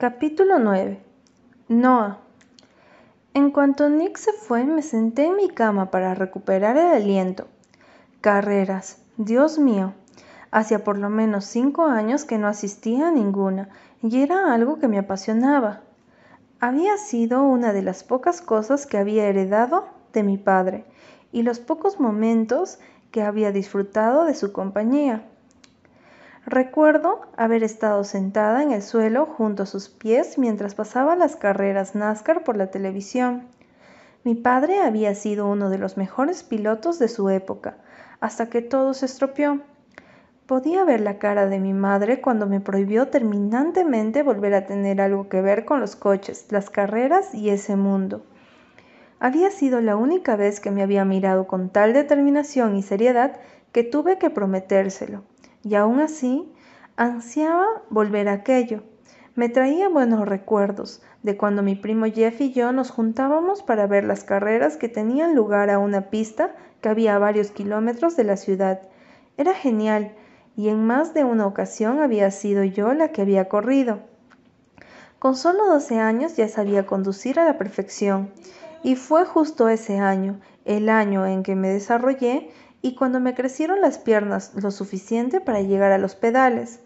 Capítulo 9. Noah. En cuanto Nick se fue, me senté en mi cama para recuperar el aliento. Carreras. Dios mío. Hacía por lo menos cinco años que no asistía a ninguna, y era algo que me apasionaba. Había sido una de las pocas cosas que había heredado de mi padre, y los pocos momentos que había disfrutado de su compañía. Recuerdo haber estado sentada en el suelo junto a sus pies mientras pasaba las carreras NASCAR por la televisión. Mi padre había sido uno de los mejores pilotos de su época, hasta que todo se estropeó. Podía ver la cara de mi madre cuando me prohibió terminantemente volver a tener algo que ver con los coches, las carreras y ese mundo. Había sido la única vez que me había mirado con tal determinación y seriedad que tuve que prometérselo y aún así ansiaba volver a aquello. Me traía buenos recuerdos de cuando mi primo Jeff y yo nos juntábamos para ver las carreras que tenían lugar a una pista que había a varios kilómetros de la ciudad. Era genial y en más de una ocasión había sido yo la que había corrido. Con solo 12 años ya sabía conducir a la perfección y fue justo ese año, el año en que me desarrollé y cuando me crecieron las piernas lo suficiente para llegar a los pedales,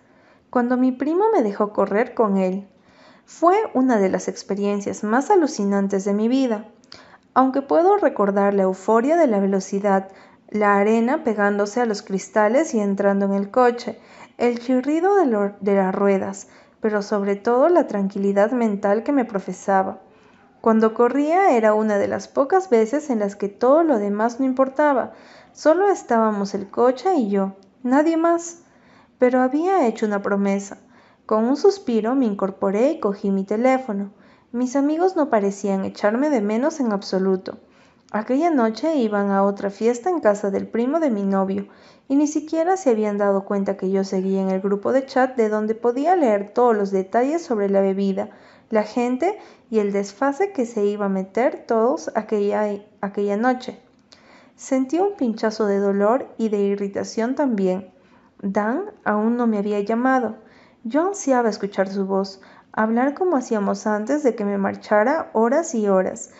cuando mi primo me dejó correr con él. Fue una de las experiencias más alucinantes de mi vida. Aunque puedo recordar la euforia de la velocidad, la arena pegándose a los cristales y entrando en el coche, el chirrido de, de las ruedas, pero sobre todo la tranquilidad mental que me profesaba. Cuando corría era una de las pocas veces en las que todo lo demás no importaba, Solo estábamos el coche y yo, nadie más. Pero había hecho una promesa. Con un suspiro me incorporé y cogí mi teléfono. Mis amigos no parecían echarme de menos en absoluto. Aquella noche iban a otra fiesta en casa del primo de mi novio, y ni siquiera se habían dado cuenta que yo seguía en el grupo de chat de donde podía leer todos los detalles sobre la bebida, la gente y el desfase que se iba a meter todos aquella, aquella noche. Sentí un pinchazo de dolor y de irritación también. Dan aún no me había llamado. Yo ansiaba escuchar su voz, hablar como hacíamos antes de que me marchara horas y horas.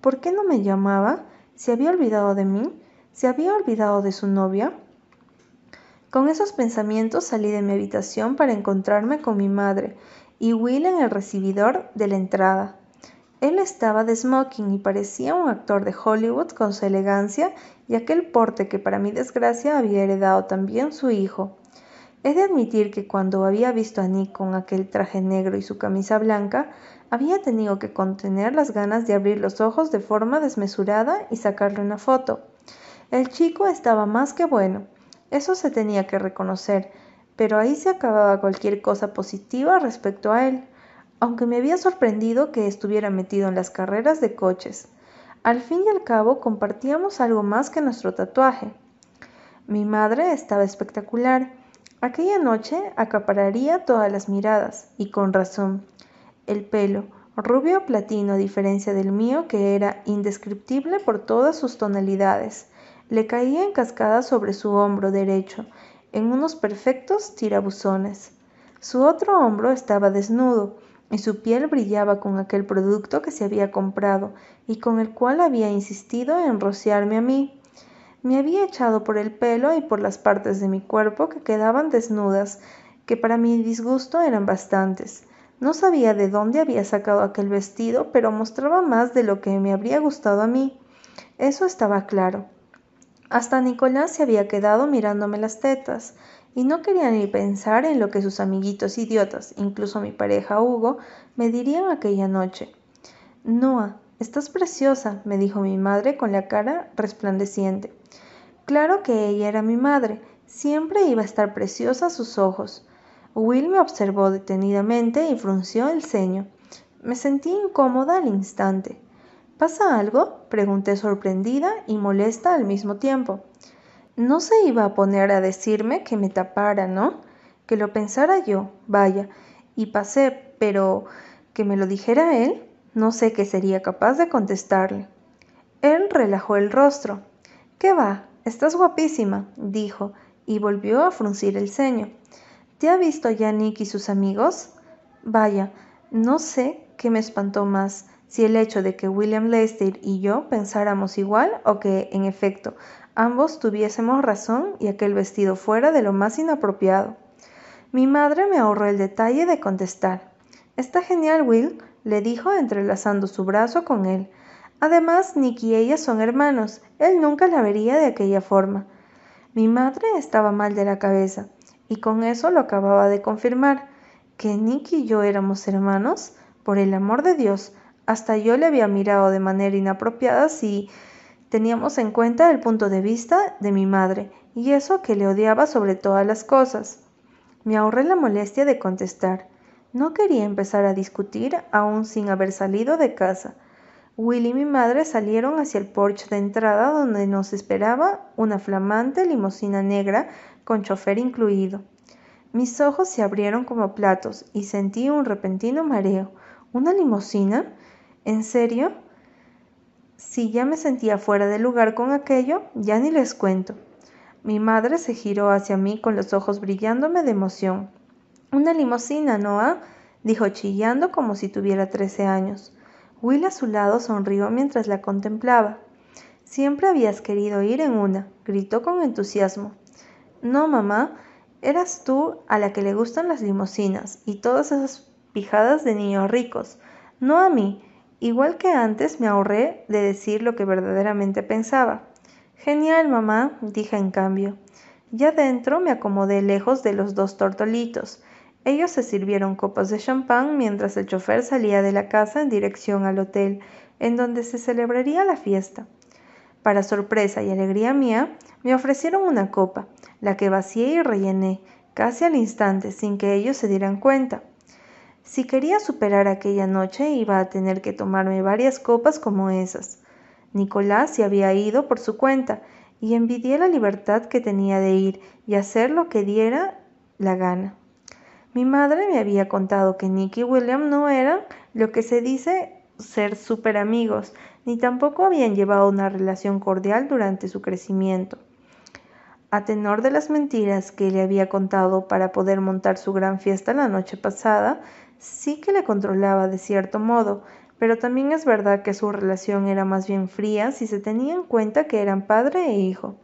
¿Por qué no me llamaba? ¿Se había olvidado de mí? ¿Se había olvidado de su novia? Con esos pensamientos salí de mi habitación para encontrarme con mi madre y Will en el recibidor de la entrada. Él estaba de smoking y parecía un actor de Hollywood con su elegancia y aquel porte que para mi desgracia había heredado también su hijo. He de admitir que cuando había visto a Nick con aquel traje negro y su camisa blanca, había tenido que contener las ganas de abrir los ojos de forma desmesurada y sacarle una foto. El chico estaba más que bueno, eso se tenía que reconocer, pero ahí se acababa cualquier cosa positiva respecto a él aunque me había sorprendido que estuviera metido en las carreras de coches. Al fin y al cabo compartíamos algo más que nuestro tatuaje. Mi madre estaba espectacular. Aquella noche acapararía todas las miradas, y con razón. El pelo, rubio platino a diferencia del mío, que era indescriptible por todas sus tonalidades, le caía en cascada sobre su hombro derecho, en unos perfectos tirabuzones. Su otro hombro estaba desnudo, y su piel brillaba con aquel producto que se había comprado y con el cual había insistido en rociarme a mí. Me había echado por el pelo y por las partes de mi cuerpo que quedaban desnudas, que para mi disgusto eran bastantes. No sabía de dónde había sacado aquel vestido, pero mostraba más de lo que me habría gustado a mí. Eso estaba claro. Hasta Nicolás se había quedado mirándome las tetas, y no quería ni pensar en lo que sus amiguitos idiotas, incluso mi pareja Hugo, me dirían aquella noche. Noah, estás preciosa, me dijo mi madre con la cara resplandeciente. Claro que ella era mi madre, siempre iba a estar preciosa a sus ojos. Will me observó detenidamente y frunció el ceño. Me sentí incómoda al instante. ¿Pasa algo? pregunté sorprendida y molesta al mismo tiempo. No se iba a poner a decirme que me tapara, ¿no? Que lo pensara yo, vaya, y pasé, pero que me lo dijera él, no sé qué sería capaz de contestarle. Él relajó el rostro. ¿Qué va? Estás guapísima, dijo, y volvió a fruncir el ceño. ¿Te ha visto ya Nick y sus amigos? Vaya, No sé qué me espantó más, si el hecho de que William Lester y yo pensáramos igual o que, en efecto, ambos tuviésemos razón y aquel vestido fuera de lo más inapropiado. Mi madre me ahorró el detalle de contestar. Está genial, Will, le dijo entrelazando su brazo con él. Además, Nick y ella son hermanos. Él nunca la vería de aquella forma. Mi madre estaba mal de la cabeza, y con eso lo acababa de confirmar. ¿Que Nick y yo éramos hermanos? Por el amor de Dios, hasta yo le había mirado de manera inapropiada si teníamos en cuenta el punto de vista de mi madre, y eso que le odiaba sobre todas las cosas. Me ahorré la molestia de contestar. No quería empezar a discutir aún sin haber salido de casa. Will y mi madre salieron hacia el porche de entrada donde nos esperaba una flamante limusina negra con chofer incluido. Mis ojos se abrieron como platos y sentí un repentino mareo. ¿Una limusina? ¿En serio? Si ya me sentía fuera de lugar con aquello, ya ni les cuento. Mi madre se giró hacia mí con los ojos brillándome de emoción. Una limusina, Noah, dijo chillando como si tuviera trece años. Will a su lado sonrió mientras la contemplaba. Siempre habías querido ir en una, gritó con entusiasmo. No, mamá, eras tú a la que le gustan las limusinas y todas esas pijadas de niños ricos, no a mí. Igual que antes me ahorré de decir lo que verdaderamente pensaba. Genial, mamá, dije en cambio. Ya dentro me acomodé lejos de los dos tortolitos. Ellos se sirvieron copas de champán mientras el chofer salía de la casa en dirección al hotel, en donde se celebraría la fiesta. Para sorpresa y alegría mía, me ofrecieron una copa, la que vacié y rellené, casi al instante, sin que ellos se dieran cuenta. Si quería superar aquella noche, iba a tener que tomarme varias copas como esas. Nicolás se había ido por su cuenta y envidié la libertad que tenía de ir y hacer lo que diera la gana. Mi madre me había contado que Nick y William no eran lo que se dice ser súper amigos, ni tampoco habían llevado una relación cordial durante su crecimiento. A tenor de las mentiras que le había contado para poder montar su gran fiesta la noche pasada, sí que le controlaba de cierto modo, pero también es verdad que su relación era más bien fría si se tenía en cuenta que eran padre e hijo.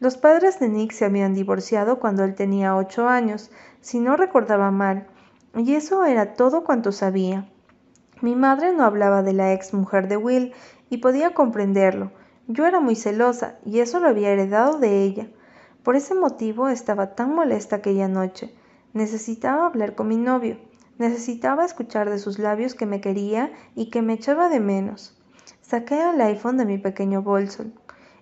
Los padres de Nick se habían divorciado cuando él tenía ocho años, si no recordaba mal, y eso era todo cuanto sabía. Mi madre no hablaba de la ex mujer de Will y podía comprenderlo. Yo era muy celosa y eso lo había heredado de ella. Por ese motivo estaba tan molesta aquella noche. Necesitaba hablar con mi novio. Necesitaba escuchar de sus labios que me quería y que me echaba de menos. Saqué el iPhone de mi pequeño bolso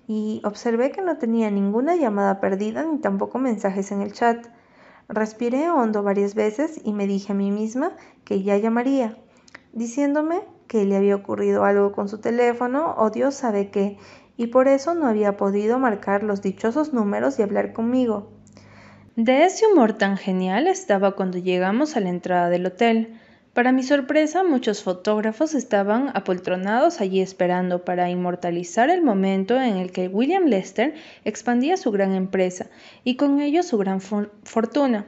y observé que no tenía ninguna llamada perdida ni tampoco mensajes en el chat. Respiré hondo varias veces y me dije a mí misma que ya llamaría, diciéndome que le había ocurrido algo con su teléfono o Dios sabe qué, y por eso no había podido marcar los dichosos números y hablar conmigo. De ese humor tan genial estaba cuando llegamos a la entrada del hotel. Para mi sorpresa, muchos fotógrafos estaban apoltronados allí esperando para inmortalizar el momento en el que William Lester expandía su gran empresa y con ello su gran fortuna.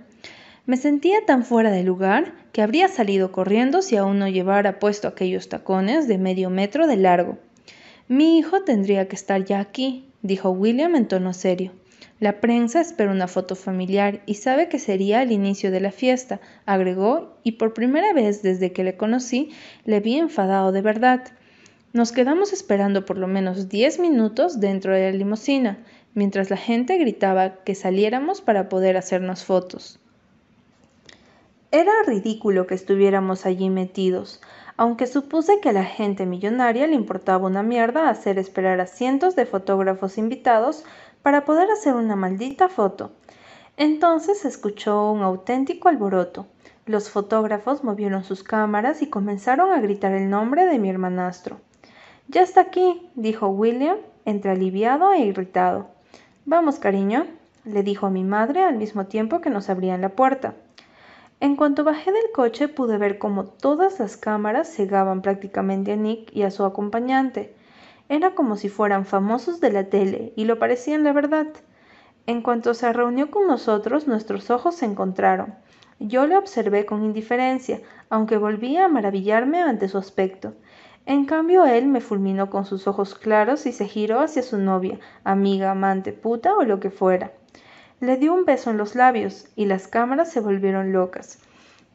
Me sentía tan fuera de lugar que habría salido corriendo si aún no llevara puesto aquellos tacones de medio metro de largo. Mi hijo tendría que estar ya aquí, dijo William en tono serio. La prensa espera una foto familiar y sabe que sería el inicio de la fiesta, agregó, y por primera vez desde que le conocí le vi enfadado de verdad. Nos quedamos esperando por lo menos diez minutos dentro de la limusina, mientras la gente gritaba que saliéramos para poder hacernos fotos. Era ridículo que estuviéramos allí metidos, aunque supuse que a la gente millonaria le importaba una mierda hacer esperar a cientos de fotógrafos invitados para poder hacer una maldita foto. Entonces se escuchó un auténtico alboroto. Los fotógrafos movieron sus cámaras y comenzaron a gritar el nombre de mi hermanastro. Ya está aquí, dijo William, entre aliviado e irritado. Vamos, cariño, le dijo a mi madre al mismo tiempo que nos abrían la puerta. En cuanto bajé del coche pude ver cómo todas las cámaras cegaban prácticamente a Nick y a su acompañante. Era como si fueran famosos de la tele, y lo parecían la verdad. En cuanto se reunió con nosotros, nuestros ojos se encontraron. Yo le observé con indiferencia, aunque volvía a maravillarme ante su aspecto. En cambio él me fulminó con sus ojos claros y se giró hacia su novia, amiga, amante, puta o lo que fuera. Le dio un beso en los labios y las cámaras se volvieron locas.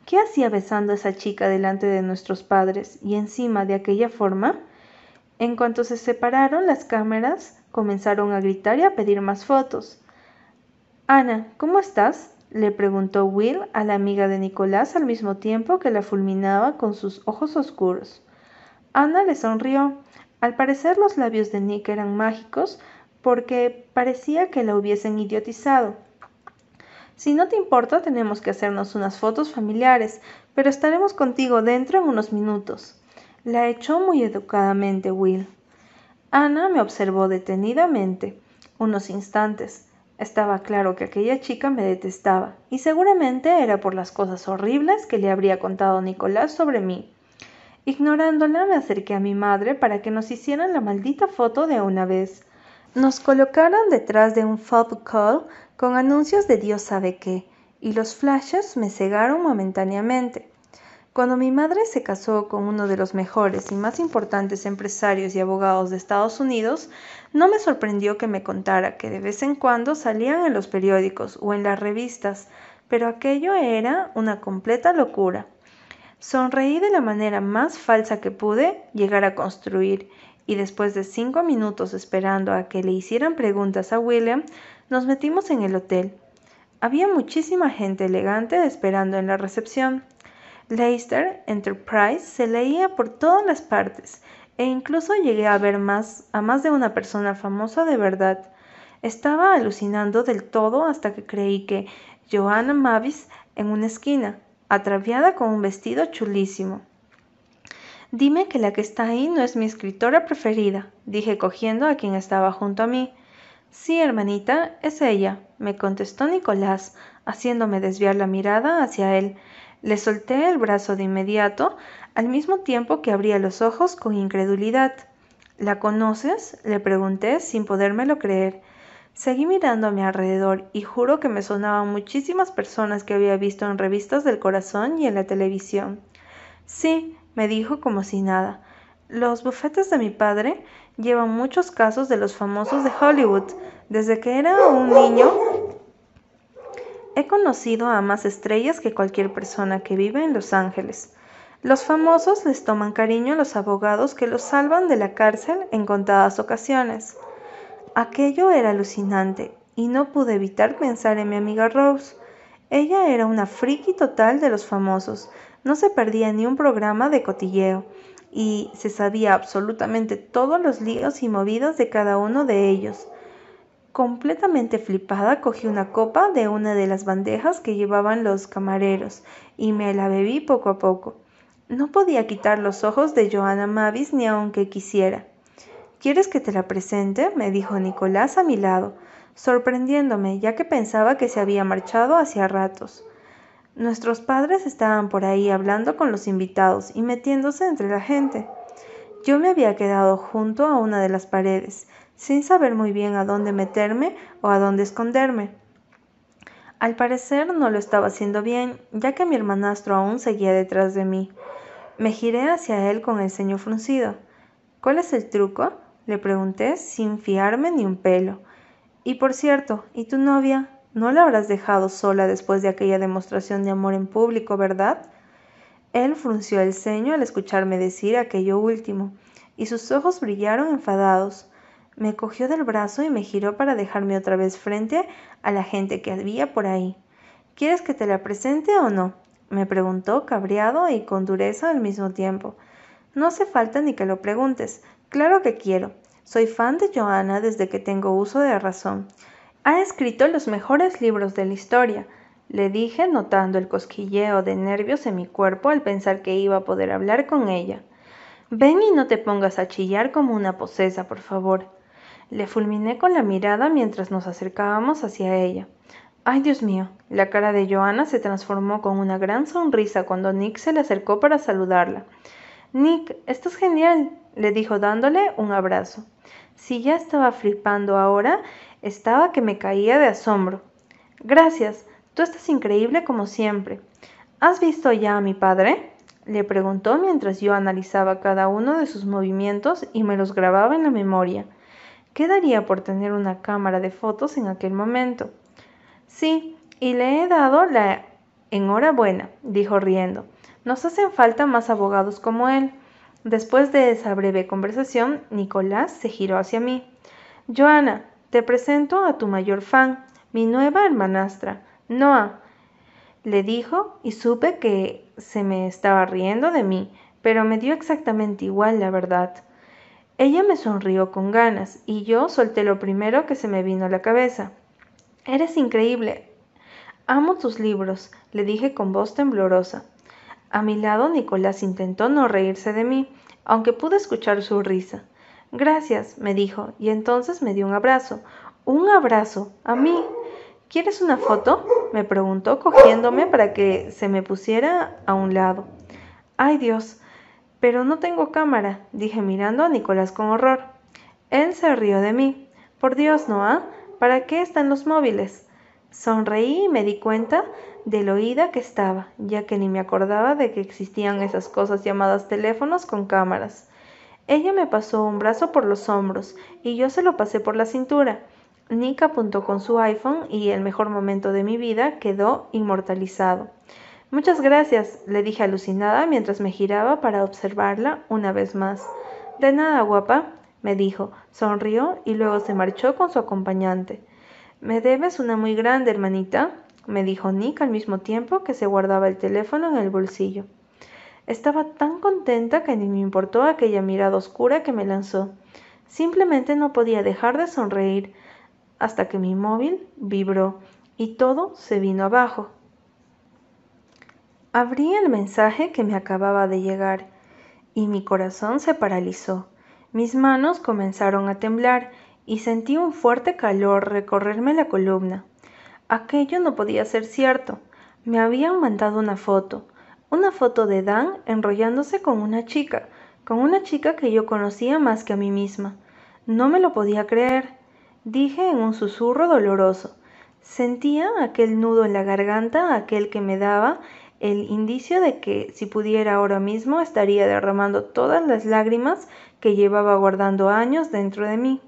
¿Qué hacía besando a esa chica delante de nuestros padres y encima de aquella forma? En cuanto se separaron, las cámaras comenzaron a gritar y a pedir más fotos. Ana, ¿cómo estás? le preguntó Will a la amiga de Nicolás al mismo tiempo que la fulminaba con sus ojos oscuros. Ana le sonrió. Al parecer los labios de Nick eran mágicos porque parecía que la hubiesen idiotizado. Si no te importa, tenemos que hacernos unas fotos familiares, pero estaremos contigo dentro en unos minutos. La echó muy educadamente Will. Ana me observó detenidamente unos instantes. Estaba claro que aquella chica me detestaba, y seguramente era por las cosas horribles que le habría contado Nicolás sobre mí. Ignorándola, me acerqué a mi madre para que nos hicieran la maldita foto de una vez. Nos colocaron detrás de un fob call con anuncios de Dios sabe qué, y los flashes me cegaron momentáneamente. Cuando mi madre se casó con uno de los mejores y más importantes empresarios y abogados de Estados Unidos, no me sorprendió que me contara que de vez en cuando salían en los periódicos o en las revistas, pero aquello era una completa locura. Sonreí de la manera más falsa que pude llegar a construir y después de cinco minutos esperando a que le hicieran preguntas a William, nos metimos en el hotel. Había muchísima gente elegante esperando en la recepción. Leicester Enterprise se leía por todas las partes e incluso llegué a ver más a más de una persona famosa de verdad. Estaba alucinando del todo hasta que creí que Joanna Mavis en una esquina, atraviada con un vestido chulísimo. Dime que la que está ahí no es mi escritora preferida, dije cogiendo a quien estaba junto a mí. Sí, hermanita, es ella, me contestó Nicolás, haciéndome desviar la mirada hacia él. Le solté el brazo de inmediato, al mismo tiempo que abría los ojos con incredulidad. ¿La conoces? le pregunté sin podérmelo creer. Seguí mirando a mi alrededor y juro que me sonaban muchísimas personas que había visto en revistas del corazón y en la televisión. Sí, me dijo como si nada. Los bufetes de mi padre llevan muchos casos de los famosos de Hollywood. Desde que era un niño he conocido a más estrellas que cualquier persona que vive en Los Ángeles. Los famosos les toman cariño a los abogados que los salvan de la cárcel en contadas ocasiones. Aquello era alucinante y no pude evitar pensar en mi amiga Rose. Ella era una friki total de los famosos, no se perdía ni un programa de cotilleo y se sabía absolutamente todos los líos y movidas de cada uno de ellos. Completamente flipada cogí una copa de una de las bandejas que llevaban los camareros y me la bebí poco a poco. No podía quitar los ojos de Joana Mavis ni aunque quisiera. ¿Quieres que te la presente? me dijo Nicolás a mi lado, sorprendiéndome ya que pensaba que se había marchado hacia ratos. Nuestros padres estaban por ahí hablando con los invitados y metiéndose entre la gente. Yo me había quedado junto a una de las paredes, sin saber muy bien a dónde meterme o a dónde esconderme. Al parecer no lo estaba haciendo bien, ya que mi hermanastro aún seguía detrás de mí. Me giré hacia él con el ceño fruncido. ¿Cuál es el truco? le pregunté sin fiarme ni un pelo. Y por cierto, ¿y tu novia? No la habrás dejado sola después de aquella demostración de amor en público, ¿verdad? Él frunció el ceño al escucharme decir aquello último, y sus ojos brillaron enfadados. Me cogió del brazo y me giró para dejarme otra vez frente a la gente que había por ahí. ¿Quieres que te la presente o no? me preguntó, cabreado y con dureza al mismo tiempo. No hace falta ni que lo preguntes. Claro que quiero. Soy fan de Joanna desde que tengo uso de razón. Ha escrito los mejores libros de la historia, le dije notando el cosquilleo de nervios en mi cuerpo al pensar que iba a poder hablar con ella. Ven y no te pongas a chillar como una posesa, por favor. Le fulminé con la mirada mientras nos acercábamos hacia ella. Ay, Dios mío. La cara de Joana se transformó con una gran sonrisa cuando Nick se le acercó para saludarla. Nick, estás genial, le dijo dándole un abrazo. Si ya estaba flipando ahora, estaba que me caía de asombro. Gracias. Tú estás increíble como siempre. ¿Has visto ya a mi padre? Le preguntó mientras yo analizaba cada uno de sus movimientos y me los grababa en la memoria. ¿Qué daría por tener una cámara de fotos en aquel momento? Sí, y le he dado la enhorabuena, dijo riendo. Nos hacen falta más abogados como él. Después de esa breve conversación, Nicolás se giró hacia mí. Joana, te presento a tu mayor fan, mi nueva hermanastra, Noah, le dijo y supe que se me estaba riendo de mí, pero me dio exactamente igual la verdad. Ella me sonrió con ganas y yo solté lo primero que se me vino a la cabeza. Eres increíble. Amo tus libros, le dije con voz temblorosa. A mi lado Nicolás intentó no reírse de mí, aunque pude escuchar su risa. Gracias, me dijo, y entonces me dio un abrazo. Un abrazo, a mí. ¿Quieres una foto? me preguntó, cogiéndome para que se me pusiera a un lado. Ay Dios, pero no tengo cámara, dije mirando a Nicolás con horror. Él se rió de mí. Por Dios, Noah, ¿para qué están los móviles? Sonreí y me di cuenta de lo oída que estaba, ya que ni me acordaba de que existían esas cosas llamadas teléfonos con cámaras. Ella me pasó un brazo por los hombros y yo se lo pasé por la cintura. Nick apuntó con su iPhone y el mejor momento de mi vida quedó inmortalizado. Muchas gracias, le dije alucinada mientras me giraba para observarla una vez más. De nada, guapa, me dijo, sonrió y luego se marchó con su acompañante. Me debes una muy grande, hermanita, me dijo Nick al mismo tiempo que se guardaba el teléfono en el bolsillo. Estaba tan contenta que ni me importó aquella mirada oscura que me lanzó. Simplemente no podía dejar de sonreír hasta que mi móvil vibró y todo se vino abajo. Abrí el mensaje que me acababa de llegar y mi corazón se paralizó. Mis manos comenzaron a temblar y sentí un fuerte calor recorrerme la columna. Aquello no podía ser cierto. Me habían mandado una foto, una foto de Dan enrollándose con una chica, con una chica que yo conocía más que a mí misma. No me lo podía creer dije en un susurro doloroso. Sentía aquel nudo en la garganta, aquel que me daba el indicio de que si pudiera ahora mismo estaría derramando todas las lágrimas que llevaba guardando años dentro de mí.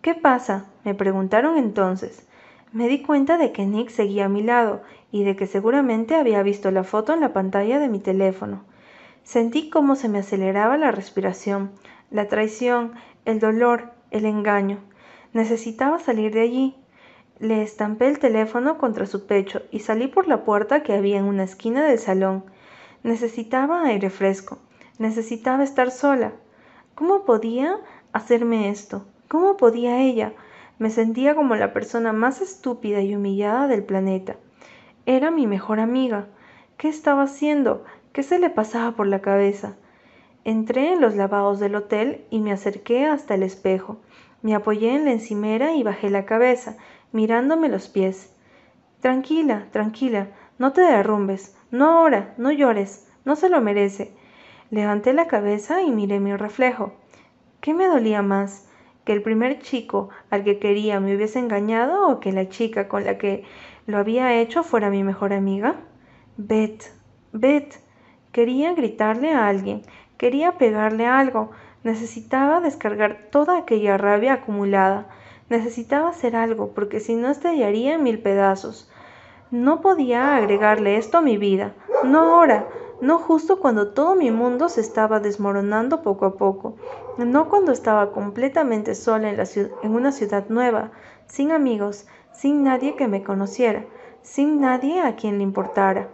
¿Qué pasa? me preguntaron entonces. Me di cuenta de que Nick seguía a mi lado y de que seguramente había visto la foto en la pantalla de mi teléfono. Sentí cómo se me aceleraba la respiración, la traición, el dolor, el engaño. Necesitaba salir de allí. Le estampé el teléfono contra su pecho y salí por la puerta que había en una esquina del salón. Necesitaba aire fresco. Necesitaba estar sola. ¿Cómo podía hacerme esto? ¿Cómo podía ella? Me sentía como la persona más estúpida y humillada del planeta. Era mi mejor amiga. ¿Qué estaba haciendo? ¿Qué se le pasaba por la cabeza? Entré en los lavados del hotel y me acerqué hasta el espejo. Me apoyé en la encimera y bajé la cabeza, mirándome los pies. Tranquila, tranquila, no te derrumbes, no ahora, no llores, no se lo merece. Levanté la cabeza y miré mi reflejo. ¿Qué me dolía más? ¿Que el primer chico al que quería me hubiese engañado o que la chica con la que lo había hecho fuera mi mejor amiga? Beth, Beth. Quería gritarle a alguien, quería pegarle algo, Necesitaba descargar toda aquella rabia acumulada. Necesitaba hacer algo, porque si no estallaría en mil pedazos. No podía agregarle esto a mi vida. No ahora, no justo cuando todo mi mundo se estaba desmoronando poco a poco. No cuando estaba completamente sola en, una ciudad nueva, sin amigos, sin nadie que me conociera, sin nadie a quien le importara.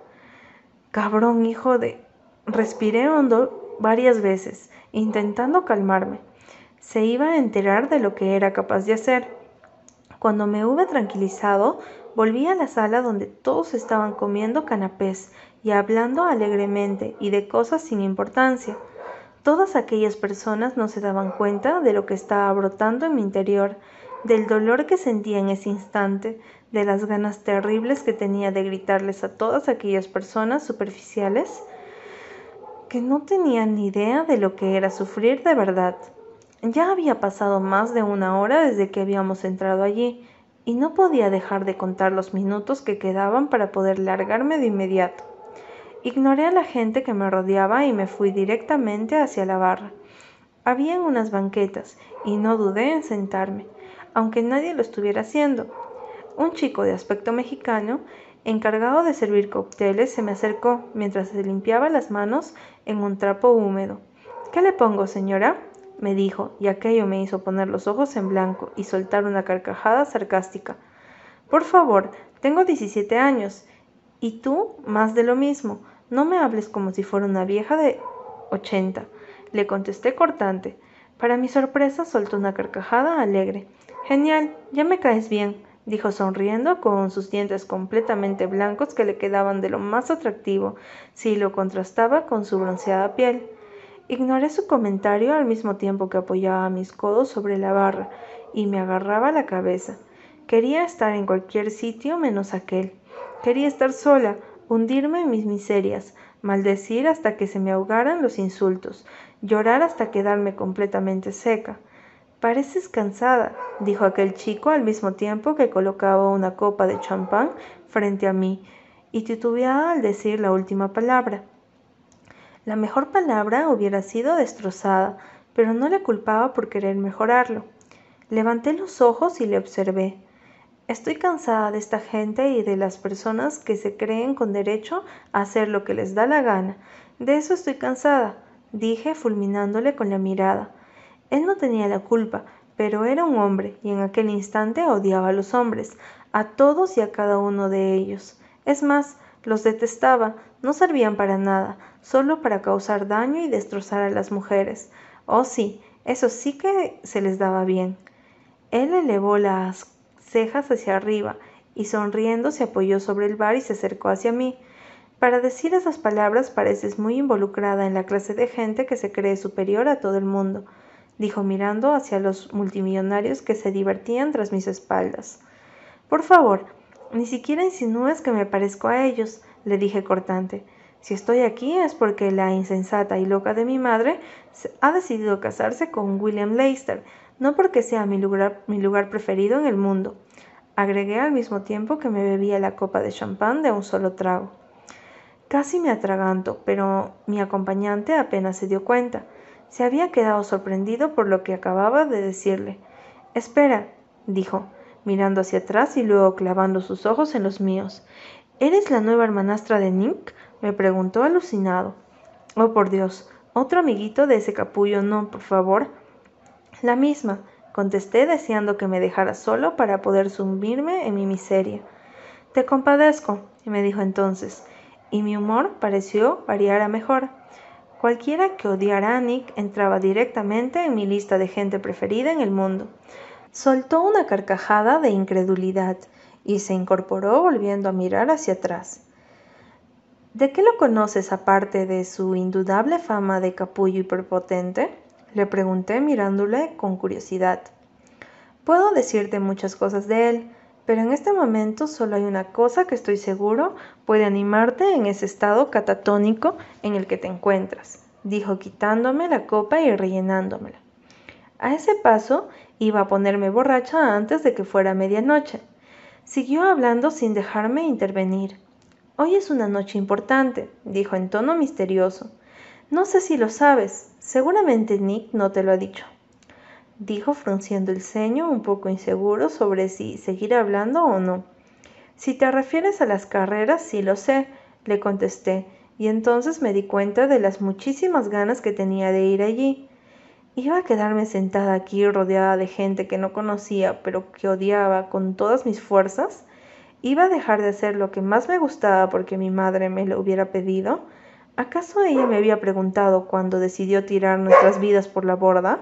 Cabrón, hijo de... Respiré hondo varias veces intentando calmarme. Se iba a enterar de lo que era capaz de hacer. Cuando me hube tranquilizado, volví a la sala donde todos estaban comiendo canapés y hablando alegremente y de cosas sin importancia. Todas aquellas personas no se daban cuenta de lo que estaba brotando en mi interior, del dolor que sentía en ese instante, de las ganas terribles que tenía de gritarles a todas aquellas personas superficiales que no tenían ni idea de lo que era sufrir de verdad. Ya había pasado más de una hora desde que habíamos entrado allí, y no podía dejar de contar los minutos que quedaban para poder largarme de inmediato. Ignoré a la gente que me rodeaba y me fui directamente hacia la barra. Habían unas banquetas y no dudé en sentarme, aunque nadie lo estuviera haciendo. Un chico de aspecto mexicano, encargado de servir cócteles, se me acercó mientras se limpiaba las manos en un trapo húmedo. ¿Qué le pongo, señora? Me dijo, y aquello me hizo poner los ojos en blanco y soltar una carcajada sarcástica. Por favor, tengo 17 años. Y tú, más de lo mismo. No me hables como si fuera una vieja de 80. Le contesté cortante. Para mi sorpresa soltó una carcajada alegre. Genial, ya me caes bien, dijo sonriendo con sus dientes completamente blancos que le quedaban de lo más atractivo si lo contrastaba con su bronceada piel. Ignoré su comentario al mismo tiempo que apoyaba mis codos sobre la barra y me agarraba la cabeza. Quería estar en cualquier sitio menos aquel. Quería estar sola, hundirme en mis miserias, maldecir hasta que se me ahogaran los insultos, llorar hasta quedarme completamente seca. Pareces cansada, dijo aquel chico al mismo tiempo que colocaba una copa de champán frente a mí, y titubeaba al decir la última palabra. La mejor palabra hubiera sido destrozada, pero no le culpaba por querer mejorarlo. Levanté los ojos y le observé. Estoy cansada de esta gente y de las personas que se creen con derecho a hacer lo que les da la gana. De eso estoy cansada, dije fulminándole con la mirada. Él no tenía la culpa, pero era un hombre y en aquel instante odiaba a los hombres, a todos y a cada uno de ellos. Es más, los detestaba, no servían para nada, solo para causar daño y destrozar a las mujeres. Oh sí, eso sí que se les daba bien. Él elevó las cejas hacia arriba y sonriendo se apoyó sobre el bar y se acercó hacia mí. Para decir esas palabras pareces muy involucrada en la clase de gente que se cree superior a todo el mundo, dijo mirando hacia los multimillonarios que se divertían tras mis espaldas. Por favor, ni siquiera insinúes que me parezco a ellos, le dije cortante. Si estoy aquí es porque la insensata y loca de mi madre ha decidido casarse con William Leicester, no porque sea mi lugar, mi lugar preferido en el mundo. Agregué al mismo tiempo que me bebía la copa de champán de un solo trago. Casi me atraganto, pero mi acompañante apenas se dio cuenta. Se había quedado sorprendido por lo que acababa de decirle. Espera, dijo mirando hacia atrás y luego clavando sus ojos en los míos. ¿Eres la nueva hermanastra de Nick? me preguntó alucinado. Oh, por Dios, otro amiguito de ese capullo, no, por favor. La misma, contesté deseando que me dejara solo para poder sumirme en mi miseria. Te compadezco, me dijo entonces, y mi humor pareció variar a mejor. Cualquiera que odiara a Nick entraba directamente en mi lista de gente preferida en el mundo. Soltó una carcajada de incredulidad y se incorporó volviendo a mirar hacia atrás. ¿De qué lo conoces aparte de su indudable fama de capullo hiperpotente? Le pregunté mirándole con curiosidad. Puedo decirte muchas cosas de él, pero en este momento solo hay una cosa que estoy seguro puede animarte en ese estado catatónico en el que te encuentras, dijo quitándome la copa y rellenándomela. A ese paso iba a ponerme borracha antes de que fuera medianoche. Siguió hablando sin dejarme intervenir. Hoy es una noche importante, dijo en tono misterioso. No sé si lo sabes, seguramente Nick no te lo ha dicho. Dijo frunciendo el ceño un poco inseguro sobre si seguir hablando o no. Si te refieres a las carreras, sí lo sé, le contesté, y entonces me di cuenta de las muchísimas ganas que tenía de ir allí. Iba a quedarme sentada aquí rodeada de gente que no conocía, pero que odiaba con todas mis fuerzas. Iba a dejar de hacer lo que más me gustaba porque mi madre me lo hubiera pedido. ¿Acaso ella me había preguntado cuando decidió tirar nuestras vidas por la borda?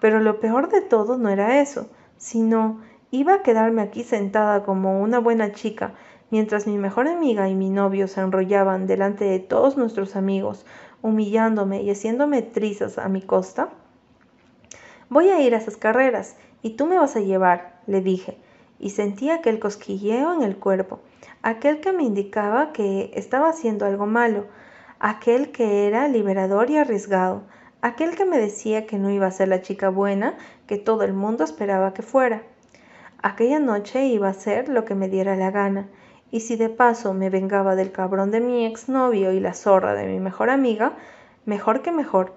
Pero lo peor de todo no era eso, sino iba a quedarme aquí sentada como una buena chica, mientras mi mejor amiga y mi novio se enrollaban delante de todos nuestros amigos, humillándome y haciéndome trizas a mi costa. Voy a ir a esas carreras y tú me vas a llevar, le dije, y sentí aquel cosquilleo en el cuerpo, aquel que me indicaba que estaba haciendo algo malo, aquel que era liberador y arriesgado, aquel que me decía que no iba a ser la chica buena que todo el mundo esperaba que fuera. Aquella noche iba a hacer lo que me diera la gana, y si de paso me vengaba del cabrón de mi exnovio y la zorra de mi mejor amiga, mejor que mejor.